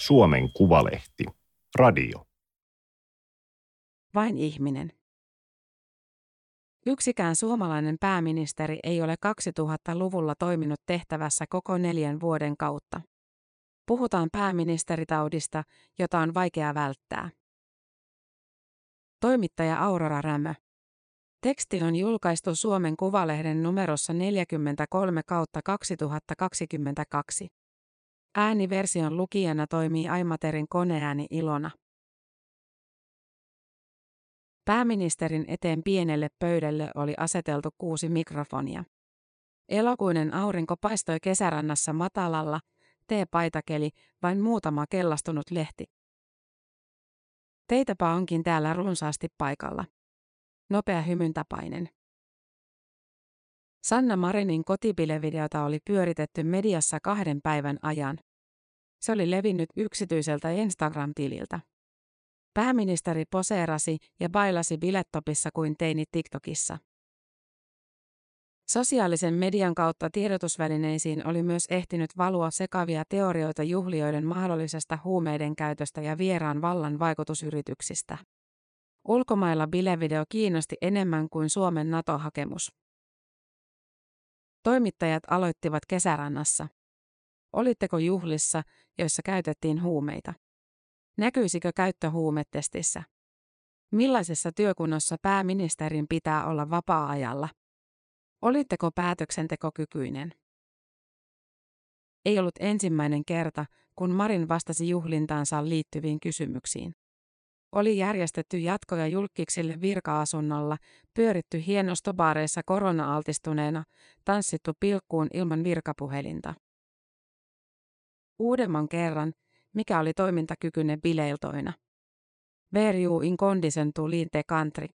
Suomen Kuvalehti. Radio. Vain ihminen. Yksikään suomalainen pääministeri ei ole 2000-luvulla toiminut tehtävässä koko neljän vuoden kautta. Puhutaan pääministeritaudista, jota on vaikea välttää. Toimittaja Aurora Rämö. Teksti on julkaistu Suomen Kuvalehden numerossa 43 kautta 2022. Ääniversion lukijana toimii Aimaterin koneääni Ilona. Pääministerin eteen pienelle pöydälle oli aseteltu kuusi mikrofonia. Elokuinen aurinko paistoi kesärannassa matalalla, T-paitakeli, vain muutama kellastunut lehti. Teitäpä onkin täällä runsaasti paikalla. Nopea hymyntapainen. Sanna Marinin kotipilevideota oli pyöritetty mediassa kahden päivän ajan. Se oli levinnyt yksityiseltä Instagram-tililtä. Pääministeri poseerasi ja bailasi bilettopissa kuin teini TikTokissa. Sosiaalisen median kautta tiedotusvälineisiin oli myös ehtinyt valua sekavia teorioita juhlioiden mahdollisesta huumeiden käytöstä ja vieraan vallan vaikutusyrityksistä. Ulkomailla bilevideo kiinnosti enemmän kuin Suomen NATO-hakemus. Toimittajat aloittivat kesärannassa. Olitteko juhlissa, joissa käytettiin huumeita? Näkyisikö käyttö huumetestissä? Millaisessa työkunnossa pääministerin pitää olla vapaa-ajalla? Olitteko päätöksentekokykyinen? Ei ollut ensimmäinen kerta, kun Marin vastasi juhlintaansa liittyviin kysymyksiin. Oli järjestetty jatkoja julkiksille virka-asunnolla, pyöritty hienostobaareissa korona-altistuneena, tanssittu pilkkuun ilman virkapuhelinta. Uudemman kerran, mikä oli toimintakykyinen bileiltoina. Where you in condition to lead the country?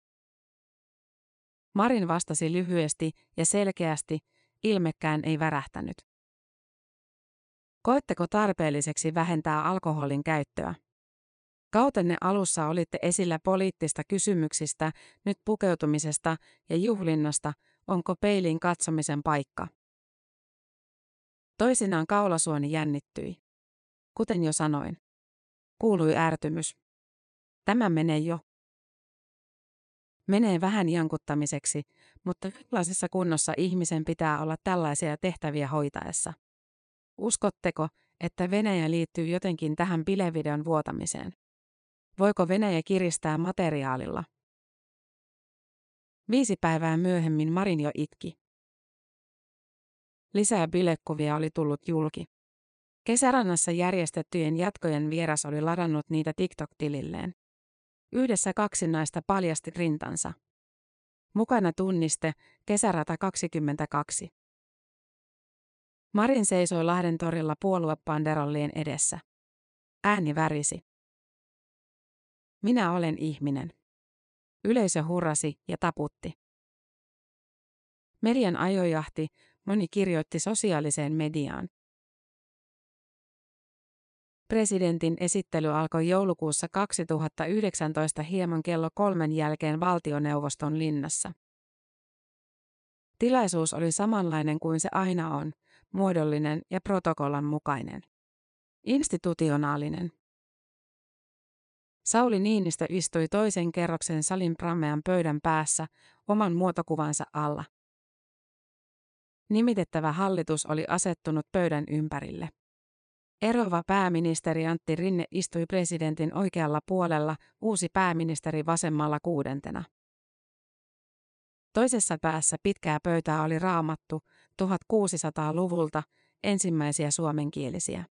Marin vastasi lyhyesti ja selkeästi, ilmekään ei värähtänyt. Koetteko tarpeelliseksi vähentää alkoholin käyttöä? Kautenne alussa olitte esillä poliittista kysymyksistä, nyt pukeutumisesta ja juhlinnasta, onko peiliin katsomisen paikka. Toisinaan kaulasuoni jännittyi. Kuten jo sanoin. Kuului ärtymys. Tämä menee jo. Menee vähän jankuttamiseksi, mutta millaisessa kunnossa ihmisen pitää olla tällaisia tehtäviä hoitaessa? Uskotteko, että Venäjä liittyy jotenkin tähän bilevideon vuotamiseen? Voiko Venäjä kiristää materiaalilla? Viisi päivää myöhemmin Marin jo itki. Lisää bilekuvia oli tullut julki. Kesärannassa järjestettyjen jatkojen vieras oli ladannut niitä TikTok-tililleen. Yhdessä kaksi naista paljasti rintansa. Mukana tunniste, kesärata 22. Marin seisoi Lahden torilla puoluepanderollien edessä. Ääni värisi. Minä olen ihminen. Yleisö hurrasi ja taputti. Median ajojahti, moni kirjoitti sosiaaliseen mediaan. Presidentin esittely alkoi joulukuussa 2019 hieman kello kolmen jälkeen valtioneuvoston linnassa. Tilaisuus oli samanlainen kuin se aina on, muodollinen ja protokollan mukainen. Institutionaalinen. Sauli Niinistö istui toisen kerroksen salin prammean pöydän päässä, oman muotokuvansa alla. Nimitettävä hallitus oli asettunut pöydän ympärille. Erova pääministeri Antti Rinne istui presidentin oikealla puolella, uusi pääministeri vasemmalla kuudentena. Toisessa päässä pitkää pöytää oli raamattu 1600-luvulta, ensimmäisiä suomenkielisiä.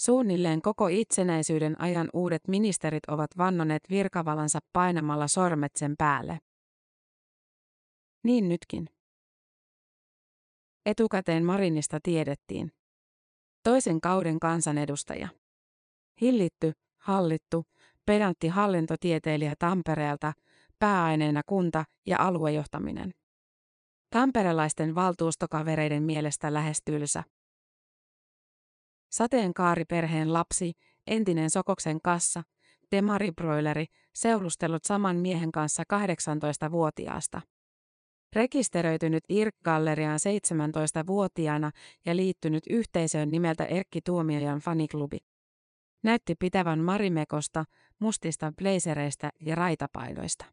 Suunnilleen koko itsenäisyyden ajan uudet ministerit ovat vannoneet virkavalansa painamalla sormet sen päälle. Niin nytkin. Etukäteen Marinista tiedettiin. Toisen kauden kansanedustaja. Hillitty, hallittu, pedantti hallintotieteilijä Tampereelta, pääaineena kunta- ja aluejohtaminen. Tamperelaisten valtuustokavereiden mielestä lähes tylsä. Sateenkaariperheen lapsi, entinen Sokoksen kassa, demaribroileri, seurustellut saman miehen kanssa 18-vuotiaasta. Rekisteröitynyt IRK-galleriaan 17-vuotiaana ja liittynyt yhteisöön nimeltä Erkki Tuomiojan faniklubi. näytti pitävän marimekosta, mustista blazereista ja raitapaidoista.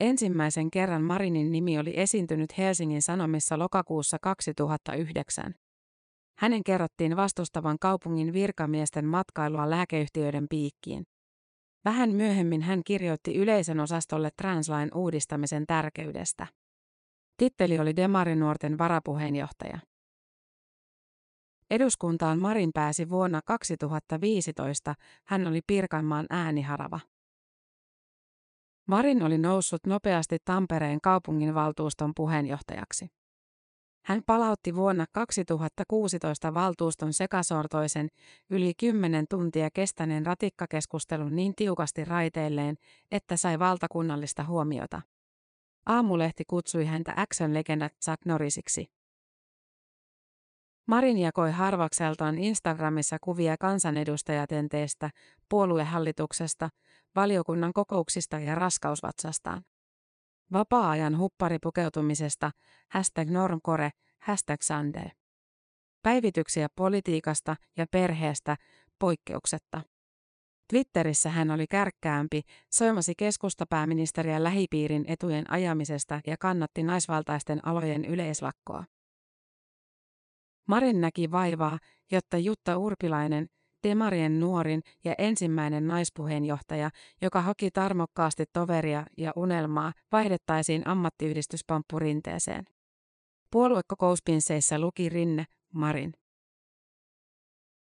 Ensimmäisen kerran Marinin nimi oli esiintynyt Helsingin Sanomissa lokakuussa 2009. Hänen kerrottiin vastustavan kaupungin virkamiesten matkailua lääkeyhtiöiden piikkiin. Vähän myöhemmin hän kirjoitti yleisön osastolle Translain uudistamisen tärkeydestä. Titteli oli Demarinuorten varapuheenjohtaja. Eduskuntaan Marin pääsi vuonna 2015, hän oli Pirkanmaan ääniharava. Marin oli noussut nopeasti Tampereen kaupunginvaltuuston puheenjohtajaksi. Hän palautti vuonna 2016 valtuuston sekasortoisen, yli 10 tuntia kestäneen ratikkakeskustelun niin tiukasti raiteilleen, että sai valtakunnallista huomiota. Aamulehti kutsui häntä action-legendat Chuck Norrisiksi. Marin jakoi harvakseltaan Instagramissa kuvia kansanedustajatenteestä, puoluehallituksesta, valiokunnan kokouksista ja raskausvatsastaan. Vapaa-ajan hupparipukeutumisesta, hashtag normkore, hashtag Sunday. Päivityksiä politiikasta ja perheestä, poikkeuksetta. Twitterissä hän oli kärkkäämpi, soimasi keskustapääministeriä lähipiirin etujen ajamisesta ja kannatti naisvaltaisten alojen yleislakkoa. Marin näki vaivaa, jotta Jutta Urpilainen, Demarien nuorin ja ensimmäinen naispuheenjohtaja, joka haki tarmokkaasti toveria ja unelmaa, vaihdettaisiin ammattiyhdistyspamppu rinteeseen. Puoluekokouspinseissä luki Rinne, Marin.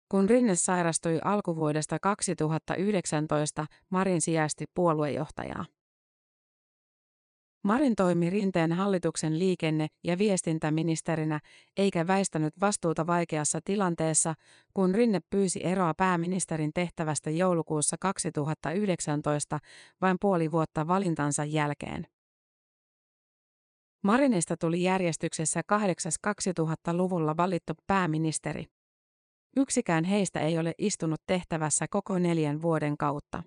Kun Rinne sairastui alkuvuodesta 2019, Marin sijaisti puoluejohtajaa. Marin toimi Rinteen hallituksen liikenne- ja viestintäministerinä eikä väistänyt vastuuta vaikeassa tilanteessa, kun Rinne pyysi eroa pääministerin tehtävästä joulukuussa 2019 vain puoli vuotta valintansa jälkeen. Marinista tuli järjestyksessä 8.2000-luvulla valittu pääministeri. Yksikään heistä ei ole istunut tehtävässä koko neljän vuoden kautta.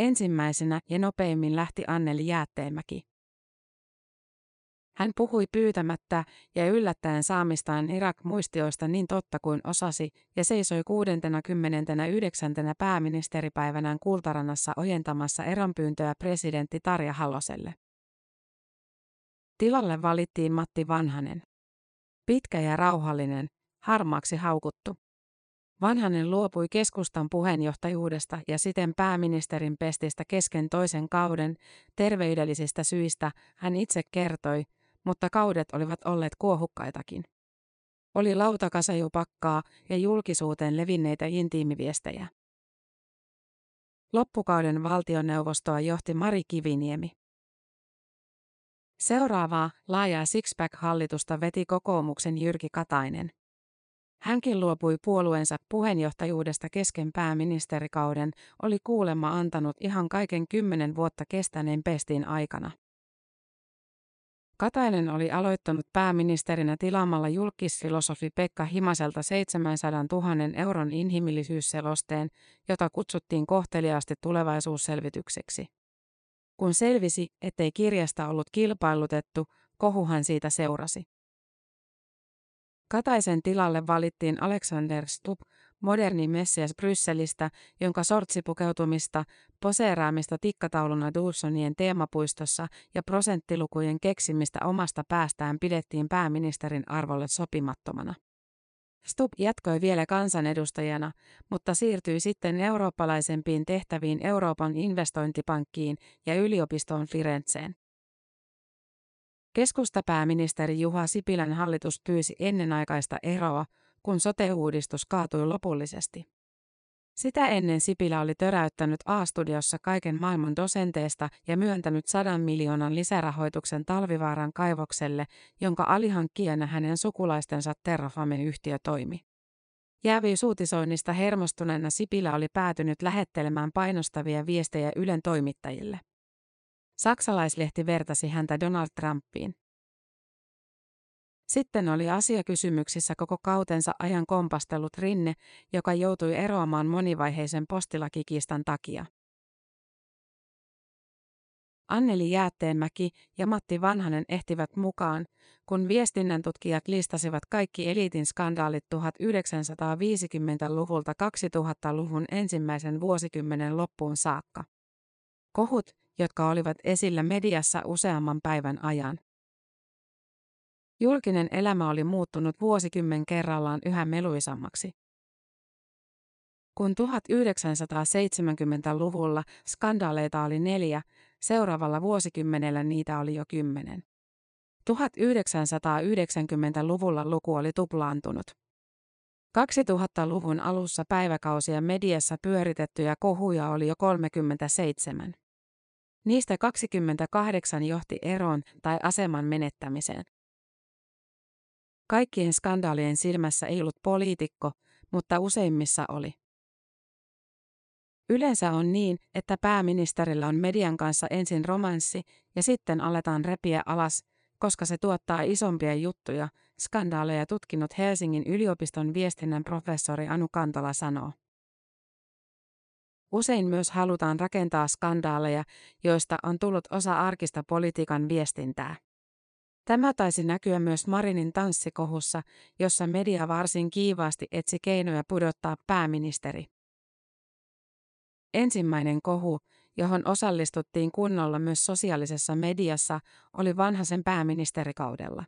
Ensimmäisenä ja nopeimmin lähti Anneli Jäätteenmäki. Hän puhui pyytämättä ja yllättäen saamistaan Irak-muistioista niin totta kuin osasi ja seisoi 69. pääministeripäivänään Kultarannassa ojentamassa eronpyyntöä presidentti Tarja Haloselle. Tilalle valittiin Matti Vanhanen. Pitkä ja rauhallinen, harmaaksi haukuttu. Vanhanen luopui keskustan puheenjohtajuudesta ja siten pääministerin pestistä kesken toisen kauden terveydellisistä syistä, hän itse kertoi, mutta kaudet olivat olleet kuohukkaitakin. Oli lautakasajupakkaa ja julkisuuteen levinneitä intiimiviestejä. Loppukauden valtioneuvostoa johti Mari Kiviniemi. Seuraavaa laajaa Sixpack-hallitusta veti kokoomuksen Jyrki Katainen. Hänkin luopui puolueensa puheenjohtajuudesta kesken pääministerikauden, oli kuulemma antanut ihan kaiken kymmenen vuotta kestäneen pestiin aikana. Katainen oli aloittanut pääministerinä tilaamalla julkisfilosofi Pekka Himaselta 700 000 euron inhimillisyysselosteen, jota kutsuttiin kohteliaasti tulevaisuusselvitykseksi. Kun selvisi, ettei kirjasta ollut kilpailutettu, kohuhan siitä seurasi. Kataisen tilalle valittiin Alexander Stubb, moderni messias Brysselistä, jonka sortsipukeutumista, poseeraamista tikkatauluna Dawsonien teemapuistossa ja prosenttilukujen keksimistä omasta päästään pidettiin pääministerin arvolle sopimattomana. Stubb jatkoi vielä kansanedustajana, mutta siirtyi sitten eurooppalaisempiin tehtäviin Euroopan investointipankkiin ja yliopistoon Firenzeen. Keskustapääministeri Juha Sipilän hallitus pyysi ennenaikaista eroa, kun sote-uudistus kaatui lopullisesti. Sitä ennen Sipilä oli töräyttänyt A-studiossa kaiken maailman dosenteesta ja myöntänyt sadan miljoonan lisärahoituksen Talvivaaran kaivokselle, jonka alihankkijana hänen sukulaistensa Terrafame-yhtiö toimi. Jääviyssuutisoinnista hermostuneena Sipilä oli päätynyt lähettelemään painostavia viestejä Ylen toimittajille. Saksalaislehti vertasi häntä Donald Trumpiin. Sitten oli asiakysymyksissä koko kautensa ajan kompastellut Rinne, joka joutui eroamaan monivaiheisen postilakikiistan takia. Anneli Jäätteenmäki ja Matti Vanhanen ehtivät mukaan, kun viestinnän tutkijat listasivat kaikki eliitin skandaalit 1950-luvulta 2000-luvun ensimmäisen vuosikymmenen loppuun saakka. Kohut, jotka olivat esillä mediassa useamman päivän ajan. Julkinen elämä oli muuttunut vuosikymmen kerrallaan yhä meluisammaksi. Kun 1970-luvulla skandaaleita oli neljä, seuraavalla vuosikymmenellä niitä oli jo kymmenen. 1990-luvulla luku oli tuplaantunut. 2000-luvun alussa päiväkausia mediassa pyöritettyjä kohuja oli jo 37. Niistä 28 johti eroon tai aseman menettämiseen. Kaikkien skandaalien silmässä ei ollut poliitikko, mutta useimmissa oli. Yleensä on niin, että pääministerillä on median kanssa ensin romanssi ja sitten aletaan repiä alas, koska se tuottaa isompia juttuja, skandaaleja tutkinut Helsingin yliopiston viestinnän professori Anu Kantola sanoo. Usein myös halutaan rakentaa skandaaleja, joista on tullut osa arkista politiikan viestintää. Tämä taisi näkyä myös Marinin tanssikohussa, jossa media varsin kiivaasti etsi keinoja pudottaa pääministeri. Ensimmäinen kohu, johon osallistuttiin kunnolla myös sosiaalisessa mediassa, oli vanhasen pääministerikaudella.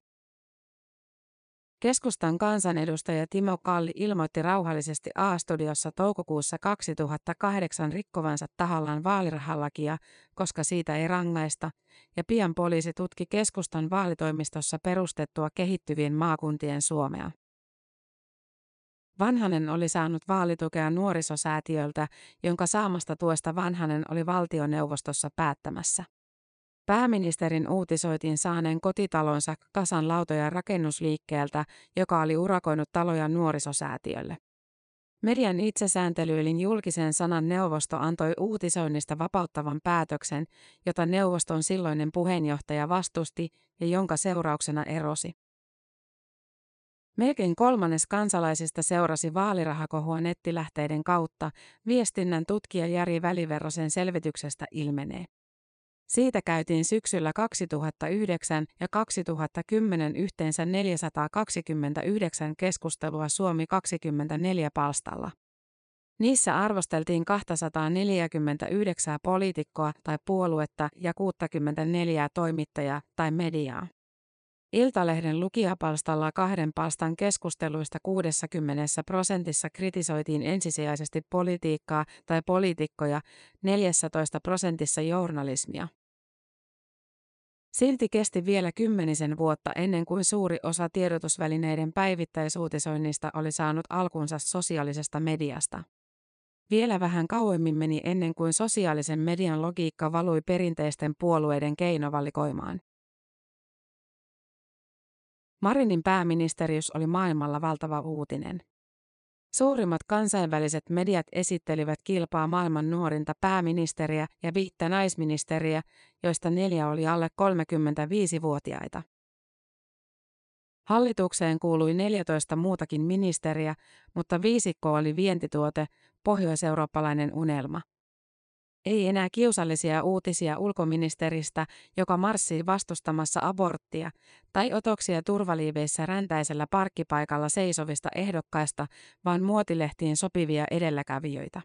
Keskustan kansanedustaja Timo Kalli ilmoitti rauhallisesti A-studiossa toukokuussa 2008 rikkovansa tahallaan vaalirahallakia, koska siitä ei rangaista, ja pian poliisi tutki keskustan vaalitoimistossa perustettua kehittyvien maakuntien Suomea. Vanhanen oli saanut vaalitukea nuorisosäätiöltä, jonka saamasta tuesta Vanhanen oli valtioneuvostossa päättämässä. Pääministerin uutisoitiin saaneen kotitalonsa kasan lautoja rakennusliikkeeltä, joka oli urakoinut taloja nuorisosäätiölle. Median itsesääntelyylin julkisen sanan neuvosto antoi uutisoinnista vapauttavan päätöksen, jota neuvoston silloinen puheenjohtaja vastusti ja jonka seurauksena erosi. Melkein kolmannes kansalaisista seurasi vaalirahakohua nettilähteiden kautta, viestinnän tutkija Jari Väliverrosen selvityksestä ilmenee. Siitä käytiin syksyllä 2009 ja 2010 yhteensä 429 keskustelua Suomi 24 palstalla. Niissä arvosteltiin 249 poliitikkoa tai puoluetta ja 64 toimittajaa tai mediaa. Iltalehden lukijapalstalla kahden palstan keskusteluista 60 prosentissa kritisoitiin ensisijaisesti politiikkaa tai poliitikkoja, 14 prosentissa journalismia. Silti kesti vielä kymmenisen vuotta ennen kuin suuri osa tiedotusvälineiden päivittäisuutisoinnista oli saanut alkunsa sosiaalisesta mediasta. Vielä vähän kauemmin meni ennen kuin sosiaalisen median logiikka valui perinteisten puolueiden keinovalikoimaan. Marinin pääministeriys oli maailmalla valtava uutinen. Suurimmat kansainväliset mediat esittelivät kilpaa maailman nuorinta pääministeriä ja viittä naisministeriä, joista neljä oli alle 35-vuotiaita. Hallitukseen kuului 14 muutakin ministeriä, mutta viisikko oli vientituote, pohjoiseurooppalainen unelma. Ei enää kiusallisia uutisia ulkoministeristä, joka marssii vastustamassa aborttia, tai otoksia turvaliiveissä räntäisellä parkkipaikalla seisovista ehdokkaista, vaan muotilehtiin sopivia edelläkävijöitä.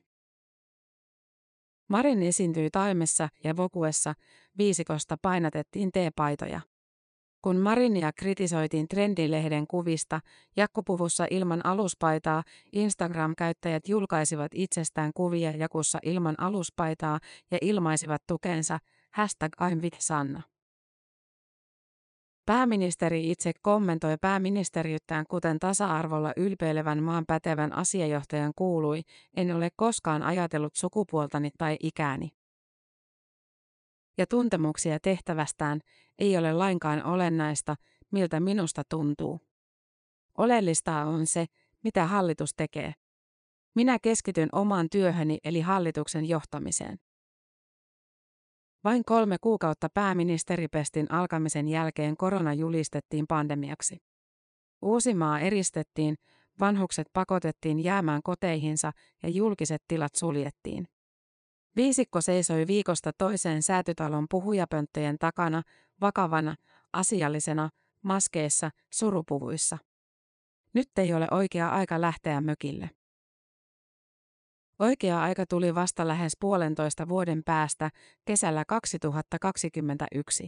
Marin esiintyi taimessa ja vokuessa, viisikosta painatettiin teepaitoja. Kun Marinia kritisoitiin Trendilehden kuvista, jakkupuvussa ilman aluspaitaa, Instagram-käyttäjät julkaisivat itsestään kuvia jakussa ilman aluspaitaa ja ilmaisivat tukensa, hashtag I'm with Sanna. Pääministeri itse kommentoi pääministeriöttään kuten tasa-arvolla ylpeilevän maan pätevän asiajohtajan kuului, en ole koskaan ajatellut sukupuoltani tai ikääni ja tuntemuksia tehtävästään, ei ole lainkaan olennaista, miltä minusta tuntuu. Oleellista on se, mitä hallitus tekee. Minä keskityn omaan työhöni eli hallituksen johtamiseen. Vain kolme kuukautta pääministeripestin alkamisen jälkeen korona julistettiin pandemiaksi. Uusimaa eristettiin, vanhukset pakotettiin jäämään koteihinsa ja julkiset tilat suljettiin. Viisikko seisoi viikosta toiseen säätytalon puhujapönttöjen takana, vakavana, asiallisena, maskeessa, surupuvuissa. Nyt ei ole oikea aika lähteä mökille. Oikea aika tuli vasta lähes puolentoista vuoden päästä, kesällä 2021.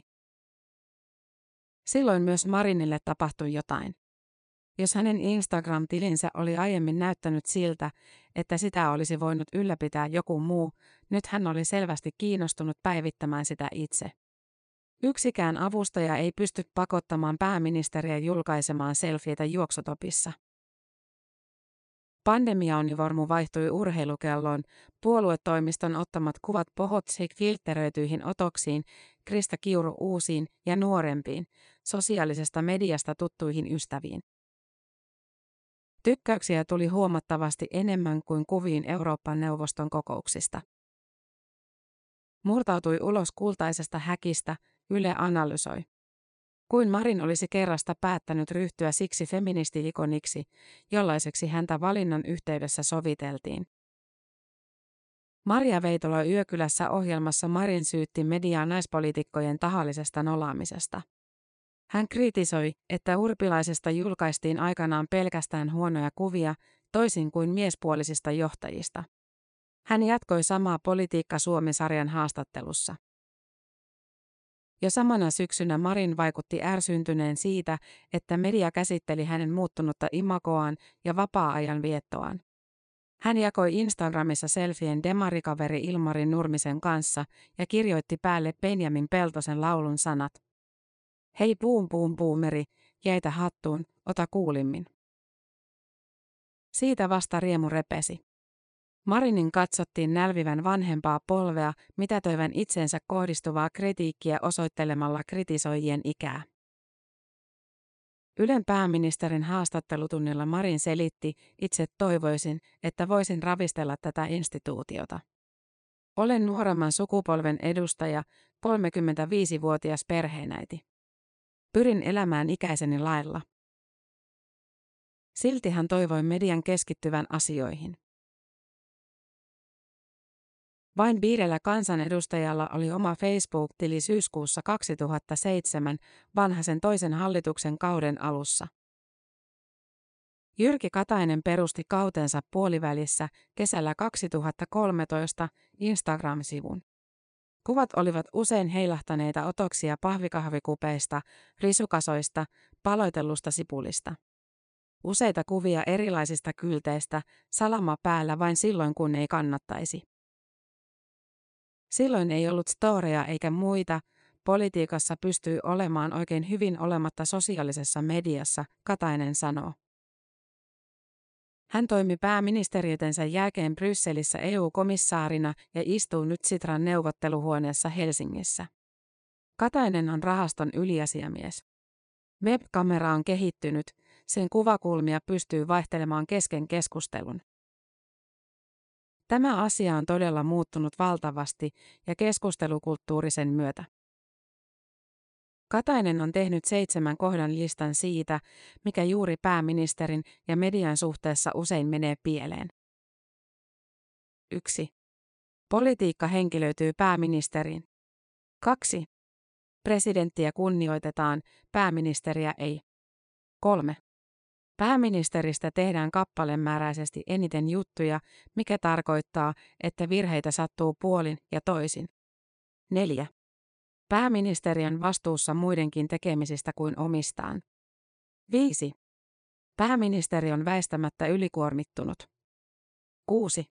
Silloin myös Marinille tapahtui jotain. Jos hänen Instagram-tilinsä oli aiemmin näyttänyt siltä, että sitä olisi voinut ylläpitää joku muu, nyt hän oli selvästi kiinnostunut päivittämään sitä itse. Yksikään avustaja ei pysty pakottamaan pääministeriä julkaisemaan selfieitä juoksutopissa. Pandemiaunivormu vaihtui urheilukelloon, puoluetoimiston ottamat kuvat pohotsik filtteröityihin otoksiin, Krista Kiuru uusiin ja nuorempiin, sosiaalisesta mediasta tuttuihin ystäviin. Tykkäyksiä tuli huomattavasti enemmän kuin kuviin Euroopan neuvoston kokouksista. Murtautui ulos kultaisesta häkistä, Yle analysoi. Kuin Marin olisi kerrasta päättänyt ryhtyä siksi feministi-ikoniksi, jollaiseksi häntä valinnan yhteydessä soviteltiin. Maria Veitola Yökylässä ohjelmassa Marin syytti mediaa naispoliitikkojen tahallisesta nolaamisesta. Hän kritisoi, että urpilaisesta julkaistiin aikanaan pelkästään huonoja kuvia, toisin kuin miespuolisista johtajista. Hän jatkoi samaa politiikka Suomi-sarjan haastattelussa. Jo samana syksynä Marin vaikutti ärsyntyneen siitä, että media käsitteli hänen muuttunutta imagoaan ja vapaa-ajan viettoaan. Hän jakoi Instagramissa selfien demarikaveri Ilmari Nurmisen kanssa ja kirjoitti päälle Benjamin Peltosen laulun sanat. Hei puum puum puumeri, jäitä hattuun, ota kuulimmin. Siitä vasta riemu repesi. Marinin katsottiin nälvivän vanhempaa polvea, mitätöivän itsensä kohdistuvaa kritiikkiä osoittelemalla kritisoijien ikää. Ylen pääministerin haastattelutunnilla Marin selitti, itse toivoisin, että voisin ravistella tätä instituutiota. Olen nuoremman sukupolven edustaja, 35-vuotias perheenäiti. Pyrin elämään ikäiseni lailla. Silti hän toivoi median keskittyvän asioihin. Vain viidellä kansanedustajalla oli oma Facebook-tili syyskuussa 2007 vanhaisen toisen hallituksen kauden alussa. Jyrki Katainen perusti kautensa puolivälissä kesällä 2013 Instagram-sivun. Kuvat olivat usein heilahtaneita otoksia pahvikahvikupeista, risukasoista, paloitellusta sipulista. Useita kuvia erilaisista kylteistä, salama päällä vain silloin kun ei kannattaisi. Silloin ei ollut storeja eikä muita, politiikassa pystyy olemaan oikein hyvin olematta sosiaalisessa mediassa, Katainen sanoo. Hän toimi pääministeriötensä jälkeen Brysselissä EU-komissaarina ja istuu nyt Sitran neuvotteluhuoneessa Helsingissä. Katainen on rahaston yliasiamies. Webkamera on kehittynyt, sen kuvakulmia pystyy vaihtelemaan kesken keskustelun. Tämä asia on todella muuttunut valtavasti ja keskustelukulttuurisen myötä. Katainen on tehnyt seitsemän kohdan listan siitä, mikä juuri pääministerin ja median suhteessa usein menee pieleen. 1. Politiikka henkilöityy pääministeriin. 2. Presidenttiä kunnioitetaan, pääministeriä ei. 3. Pääministeristä tehdään kappalemääräisesti eniten juttuja, mikä tarkoittaa, että virheitä sattuu puolin ja toisin. 4. Pääministeri on vastuussa muidenkin tekemisistä kuin omistaan. 5. Pääministeri on väistämättä ylikuormittunut. 6.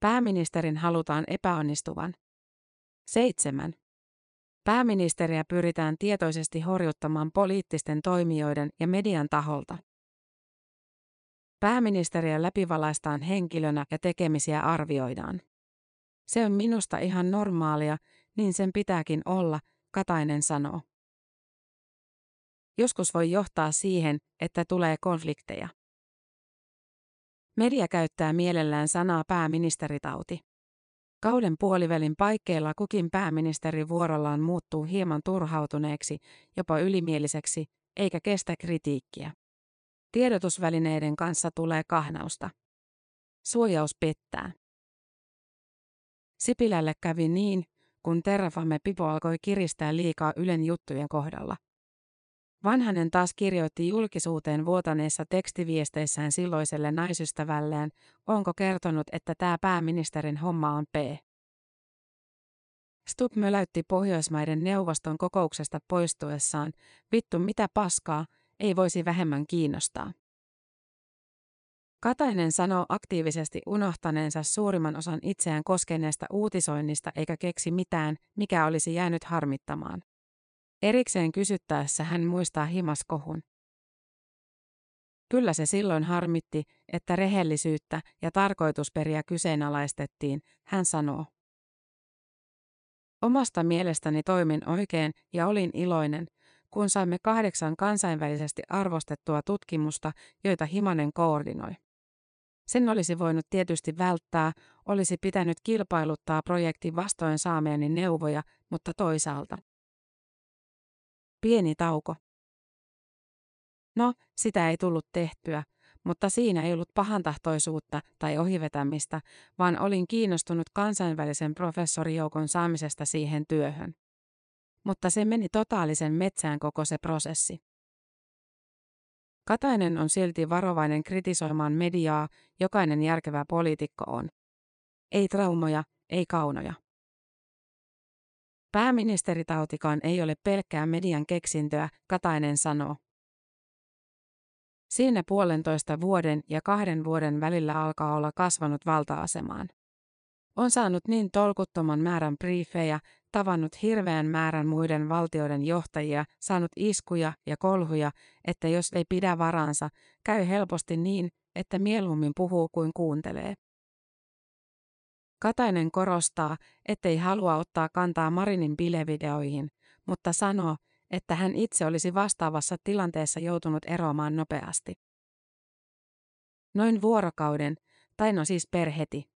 Pääministerin halutaan epäonnistuvan. 7. Pääministeriä pyritään tietoisesti horjuttamaan poliittisten toimijoiden ja median taholta. Pääministeriä läpivalaistaan henkilönä ja tekemisiä arvioidaan. Se on minusta ihan normaalia, niin sen pitääkin olla, Katainen sanoo. Joskus voi johtaa siihen, että tulee konflikteja. Media käyttää mielellään sanaa pääministeritauti. Kauden puolivälin paikkeilla kukin pääministeri vuorollaan muuttuu hieman turhautuneeksi, jopa ylimieliseksi, eikä kestä kritiikkiä. Tiedotusvälineiden kanssa tulee kahnausta. Suojaus pettää. Sipilälle kävi niin, kun Terrafame Pipo alkoi kiristää liikaa Ylen juttujen kohdalla. Vanhanen taas kirjoitti julkisuuteen vuotaneissa tekstiviesteissään silloiselle naisystävälleen, onko kertonut, että tämä pääministerin homma on P. Stubb möläytti Pohjoismaiden neuvoston kokouksesta poistuessaan, vittu mitä paskaa, ei voisi vähemmän kiinnostaa. Katainen sanoo aktiivisesti unohtaneensa suurimman osan itseään koskeneesta uutisoinnista eikä keksi mitään, mikä olisi jäänyt harmittamaan. Erikseen kysyttäessä hän muistaa himaskohun. Kyllä se silloin harmitti, että rehellisyyttä ja tarkoitusperiä kyseenalaistettiin, hän sanoo. Omasta mielestäni toimin oikein ja olin iloinen, kun saimme kahdeksan kansainvälisesti arvostettua tutkimusta, joita Himanen koordinoi. Sen olisi voinut tietysti välttää, olisi pitänyt kilpailuttaa projekti vastoin saamieni neuvoja, mutta toisaalta. Pieni tauko. No, sitä ei tullut tehtyä, mutta siinä ei ollut pahantahtoisuutta tai ohivetämistä, vaan olin kiinnostunut kansainvälisen professorijoukon saamisesta siihen työhön. Mutta se meni totaalisen metsään koko se prosessi. Katainen on silti varovainen kritisoimaan mediaa, jokainen järkevä poliitikko on. Ei traumoja, ei kaunoja. Pääministeritautikaan ei ole pelkkää median keksintöä, Katainen sanoo. Siinä puolentoista vuoden ja kahden vuoden välillä alkaa olla kasvanut valta-asemaan. On saanut niin tolkuttoman määrän briefejä, tavannut hirveän määrän muiden valtioiden johtajia, saanut iskuja ja kolhuja, että jos ei pidä varansa, käy helposti niin, että mieluummin puhuu kuin kuuntelee. Katainen korostaa, ettei halua ottaa kantaa Marinin bilevideoihin, mutta sanoo, että hän itse olisi vastaavassa tilanteessa joutunut eroamaan nopeasti. Noin vuorokauden, tai no siis perheti.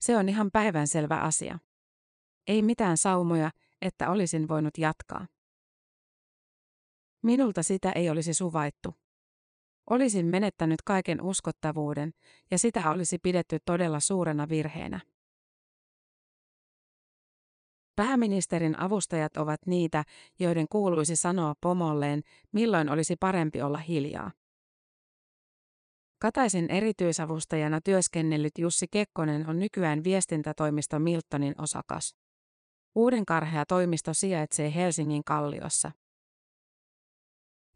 Se on ihan päivänselvä asia. Ei mitään saumoja, että olisin voinut jatkaa. Minulta sitä ei olisi suvaittu. Olisin menettänyt kaiken uskottavuuden, ja sitä olisi pidetty todella suurena virheenä. Pääministerin avustajat ovat niitä, joiden kuuluisi sanoa pomolleen, milloin olisi parempi olla hiljaa. Kataisen erityisavustajana työskennellyt Jussi Kekkonen on nykyään viestintätoimisto Miltonin osakas. Uuden karhea toimisto sijaitsee Helsingin Kalliossa.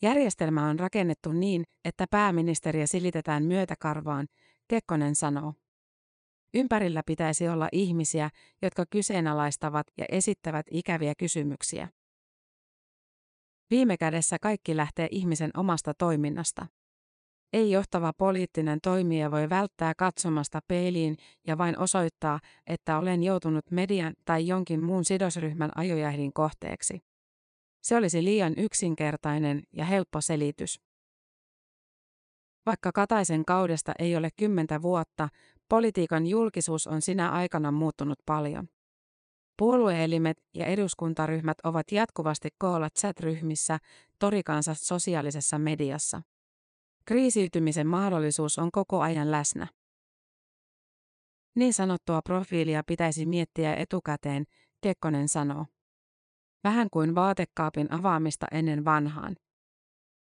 Järjestelmä on rakennettu niin, että pääministeriä silitetään myötäkarvaan, Kekkonen sanoo. Ympärillä pitäisi olla ihmisiä, jotka kyseenalaistavat ja esittävät ikäviä kysymyksiä. Viime kädessä kaikki lähtee ihmisen omasta toiminnasta. Ei johtava poliittinen toimija voi välttää katsomasta peiliin ja vain osoittaa, että olen joutunut median tai jonkin muun sidosryhmän ajojahdin kohteeksi. Se olisi liian yksinkertainen ja helppo selitys. Vaikka Kataisen kaudesta ei ole kymmentä vuotta, politiikan julkisuus on sinä aikana muuttunut paljon. Puolueelimet ja eduskuntaryhmät ovat jatkuvasti koolla chat-ryhmissä, torikansa sosiaalisessa mediassa. Kriisiytymisen mahdollisuus on koko ajan läsnä. Niin sanottua profiilia pitäisi miettiä etukäteen, Kekkonen sanoo. Vähän kuin vaatekaapin avaamista ennen vanhaan.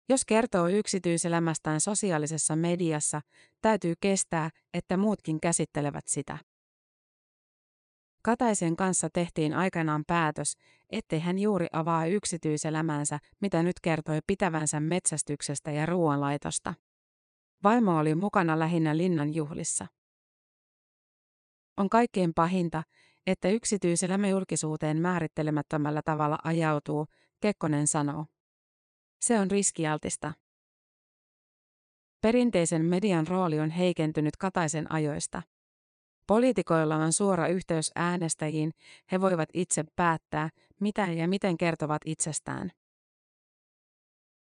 Jos kertoo yksityiselämästään sosiaalisessa mediassa, täytyy kestää, että muutkin käsittelevät sitä. Kataisen kanssa tehtiin aikanaan päätös, ettei hän juuri avaa yksityiselämänsä, mitä nyt kertoi pitävänsä metsästyksestä ja ruoanlaitosta. Vaimo oli mukana lähinnä linnan juhlissa. On kaikkein pahinta, että yksityiselämä julkisuuteen määrittelemättömällä tavalla ajautuu, Kekkonen sanoo. Se on riskialtista. Perinteisen median rooli on heikentynyt Kataisen ajoista. Poliitikoilla on suora yhteys äänestäjiin, he voivat itse päättää, mitä ja miten kertovat itsestään.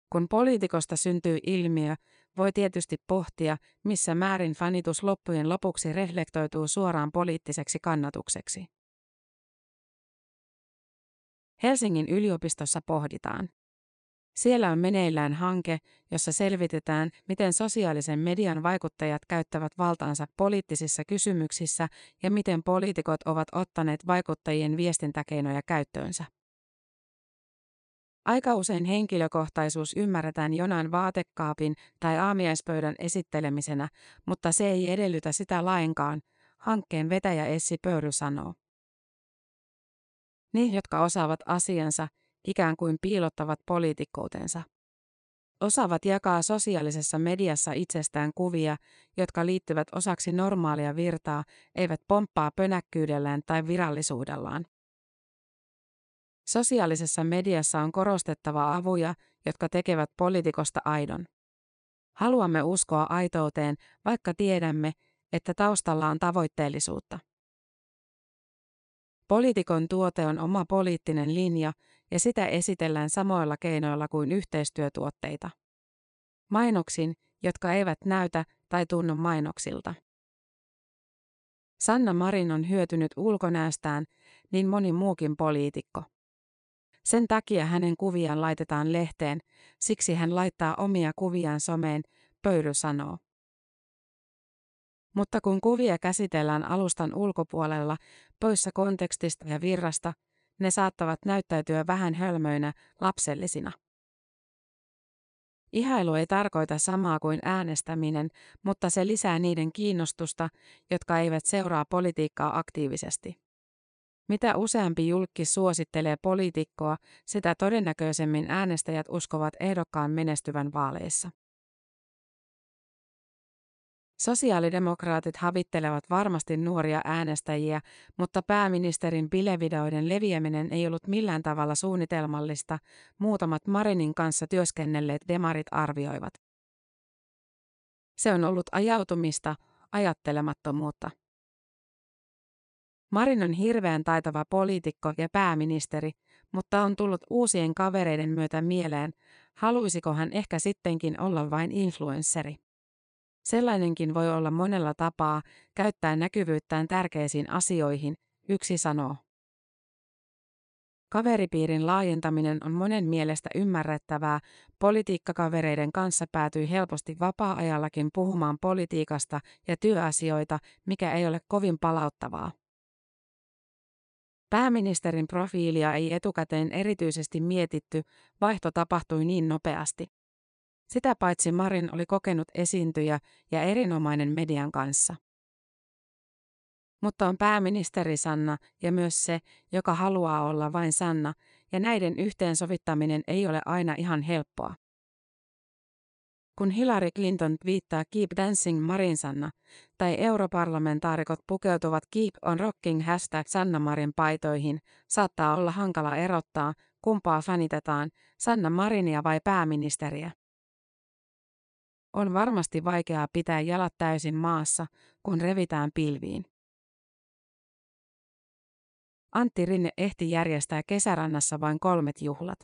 Kun poliitikosta syntyy ilmiö, voi tietysti pohtia, missä määrin fanitus loppujen lopuksi reflektoituu suoraan poliittiseksi kannatukseksi. Helsingin yliopistossa pohditaan. Siellä on meneillään hanke, jossa selvitetään, miten sosiaalisen median vaikuttajat käyttävät valtaansa poliittisissa kysymyksissä ja miten poliitikot ovat ottaneet vaikuttajien viestintäkeinoja käyttöönsä. Aika usein henkilökohtaisuus ymmärretään jonain vaatekaapin tai aamiaispöydän esittelemisenä, mutta se ei edellytä sitä lainkaan, hankkeen vetäjä Essi Pöyry sanoo. Ne, jotka osaavat asiansa, ikään kuin piilottavat poliitikkoutensa. Osaavat jakaa sosiaalisessa mediassa itsestään kuvia, jotka liittyvät osaksi normaalia virtaa, eivät pomppaa pönäkkyydellään tai virallisuudellaan. Sosiaalisessa mediassa on korostettava avuja, jotka tekevät poliitikosta aidon. Haluamme uskoa aitouteen, vaikka tiedämme, että taustalla on tavoitteellisuutta. Poliitikon tuote on oma poliittinen linja, ja sitä esitellään samoilla keinoilla kuin yhteistyötuotteita. Mainoksin, jotka eivät näytä tai tunnu mainoksilta. Sanna Marin on hyötynyt ulkonäöstään, niin moni muukin poliitikko. Sen takia hänen kuviaan laitetaan lehteen, siksi hän laittaa omia kuviaan someen, Pöyry sanoo. Mutta kun kuvia käsitellään alustan ulkopuolella, poissa kontekstista ja virrasta, ne saattavat näyttäytyä vähän hölmöinä, lapsellisina. Ihailu ei tarkoita samaa kuin äänestäminen, mutta se lisää niiden kiinnostusta, jotka eivät seuraa politiikkaa aktiivisesti. Mitä useampi julkki suosittelee poliitikkoa, sitä todennäköisemmin äänestäjät uskovat ehdokkaan menestyvän vaaleissa. Sosiaalidemokraatit havittelevat varmasti nuoria äänestäjiä, mutta pääministerin bilevideoiden leviäminen ei ollut millään tavalla suunnitelmallista, muutamat Marinin kanssa työskennelleet demarit arvioivat. Se on ollut ajautumista, ajattelemattomuutta. Marin on hirveän taitava poliitikko ja pääministeri, mutta on tullut uusien kavereiden myötä mieleen, haluaisiko hän ehkä sittenkin olla vain influensseri. Sellainenkin voi olla monella tapaa käyttää näkyvyyttään tärkeisiin asioihin, yksi sanoo. Kaveripiirin laajentaminen on monen mielestä ymmärrettävää, politiikkakavereiden kanssa päätyy helposti vapaa-ajallakin puhumaan politiikasta ja työasioita, mikä ei ole kovin palauttavaa. Pääministerin profiilia ei etukäteen erityisesti mietitty, vaihto tapahtui niin nopeasti. Sitä paitsi Marin oli kokenut esiintyjä ja erinomainen median kanssa. Mutta on pääministeri Sanna ja myös se, joka haluaa olla vain Sanna, ja näiden yhteensovittaminen ei ole aina ihan helppoa. Kun Hillary Clinton viittaa Keep Dancing Marin Sanna, tai europarlamentaarikot pukeutuvat Keep on Rocking hashtag Sanna Marin paitoihin, saattaa olla hankala erottaa, kumpaa fanitetaan, Sanna Marinia vai pääministeriä. On varmasti vaikeaa pitää jalat täysin maassa, kun revitään pilviin. Antti Rinne ehti järjestää kesärannassa vain kolmet juhlat.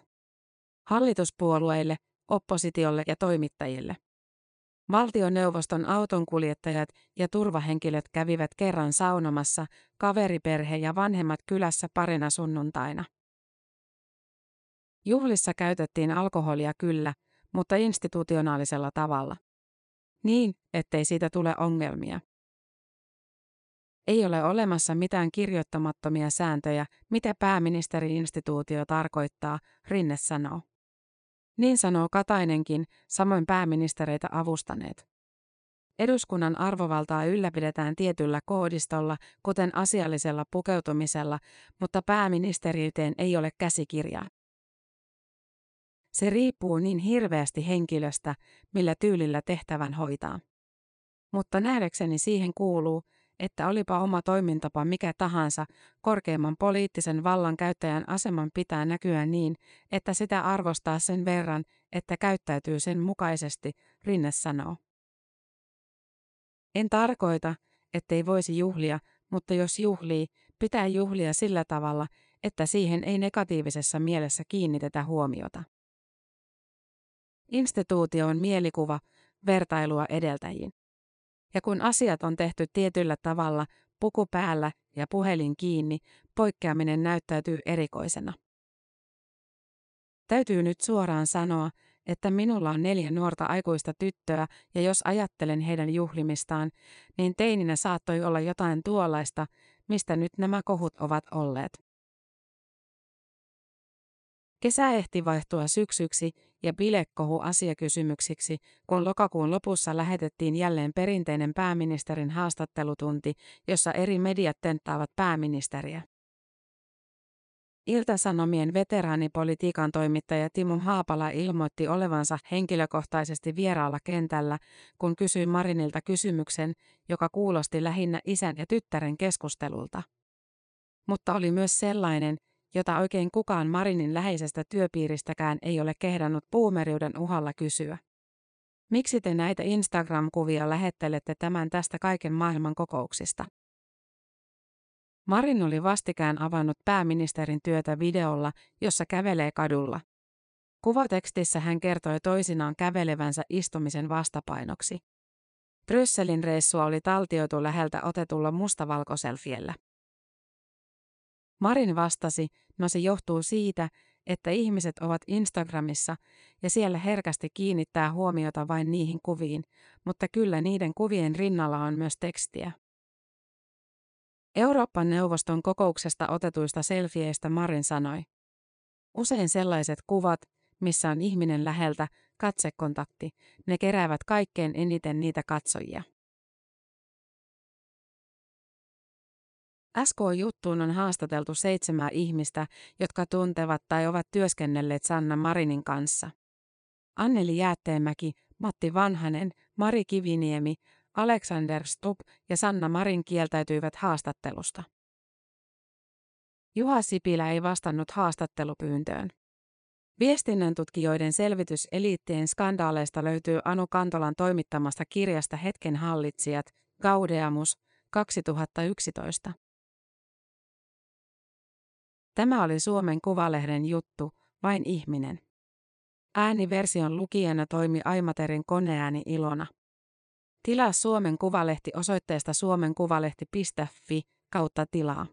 Hallituspuolueille, oppositiolle ja toimittajille. Valtioneuvoston autonkuljettajat ja turvahenkilöt kävivät kerran saunomassa, kaveriperhe ja vanhemmat kylässä parina sunnuntaina. Juhlissa käytettiin alkoholia kyllä, mutta institutionaalisella tavalla. Niin, ettei siitä tule ongelmia. Ei ole olemassa mitään kirjoittamattomia sääntöjä, mitä pääministeri-instituutio tarkoittaa, Rinne sanoo. Niin sanoo Katainenkin, samoin pääministereitä avustaneet. Eduskunnan arvovaltaa ylläpidetään tietyllä koodistolla, kuten asiallisella pukeutumisella, mutta pääministeriyteen ei ole käsikirjaa. Se riippuu niin hirveästi henkilöstä, millä tyylillä tehtävän hoitaa. Mutta nähdäkseni siihen kuuluu, että olipa oma toimintapa mikä tahansa, korkeimman poliittisen vallan käyttäjän aseman pitää näkyä niin, että sitä arvostaa sen verran, että käyttäytyy sen mukaisesti, Rinne sanoo. En tarkoita, ettei voisi juhlia, mutta jos juhlii, pitää juhlia sillä tavalla, että siihen ei negatiivisessa mielessä kiinnitetä huomiota. Instituutio on mielikuva, vertailua edeltäjiin. Ja kun asiat on tehty tietyllä tavalla, puku päällä ja puhelin kiinni, poikkeaminen näyttäytyy erikoisena. Täytyy nyt suoraan sanoa, että minulla on neljä nuorta aikuista tyttöä, ja jos ajattelen heidän juhlimistaan, niin teininä saattoi olla jotain tuollaista, mistä nyt nämä kohut ovat olleet. Kesä ehti vaihtua syksyksi ja bilekohu asiakysymyksiksi, kun lokakuun lopussa lähetettiin jälleen perinteinen pääministerin haastattelutunti, jossa eri mediat tenttaavat pääministeriä. Iltasanomien veteraanipolitiikan toimittaja Timo Haapala ilmoitti olevansa henkilökohtaisesti vieraalla kentällä, kun kysyi Marinilta kysymyksen, joka kuulosti lähinnä isän ja tyttären keskustelulta. Mutta oli myös sellainen, jota oikein kukaan Marinin läheisestä työpiiristäkään ei ole kehdannut puumeriuden uhalla kysyä. Miksi te näitä Instagram-kuvia lähettelette tämän tästä kaiken maailman kokouksista? Marin oli vastikään avannut pääministerin työtä videolla, jossa kävelee kadulla. Kuvatekstissä hän kertoi toisinaan kävelevänsä istumisen vastapainoksi. Brysselin reissua oli taltioitu läheltä otetulla mustavalkoselfiellä. Marin vastasi, no se johtuu siitä, että ihmiset ovat Instagramissa ja siellä herkästi kiinnittää huomiota vain niihin kuviin, mutta kyllä niiden kuvien rinnalla on myös tekstiä. Euroopan neuvoston kokouksesta otetuista selfieistä Marin sanoi. Usein sellaiset kuvat, missä on ihminen läheltä, katsekontakti, ne keräävät kaikkein eniten niitä katsojia. SK-juttuun on haastateltu seitsemää ihmistä, jotka tuntevat tai ovat työskennelleet Sanna Marinin kanssa. Anneli Jäätteenmäki, Matti Vanhanen, Mari Kiviniemi, Alexander Stubb ja Sanna Marin kieltäytyivät haastattelusta. Juha Sipilä ei vastannut haastattelupyyntöön. Viestinnän tutkijoiden selvitys eliittien skandaaleista löytyy Anu Kantolan toimittamasta kirjasta Hetken hallitsijat, Gaudeamus, 2011. Tämä oli Suomen Kuvalehden juttu, vain ihminen. Ääniversion lukijana toimi Aimaterin koneääni Ilona. Tilaa Suomen Kuvalehti osoitteesta suomenkuvalehti.fi kautta tilaa.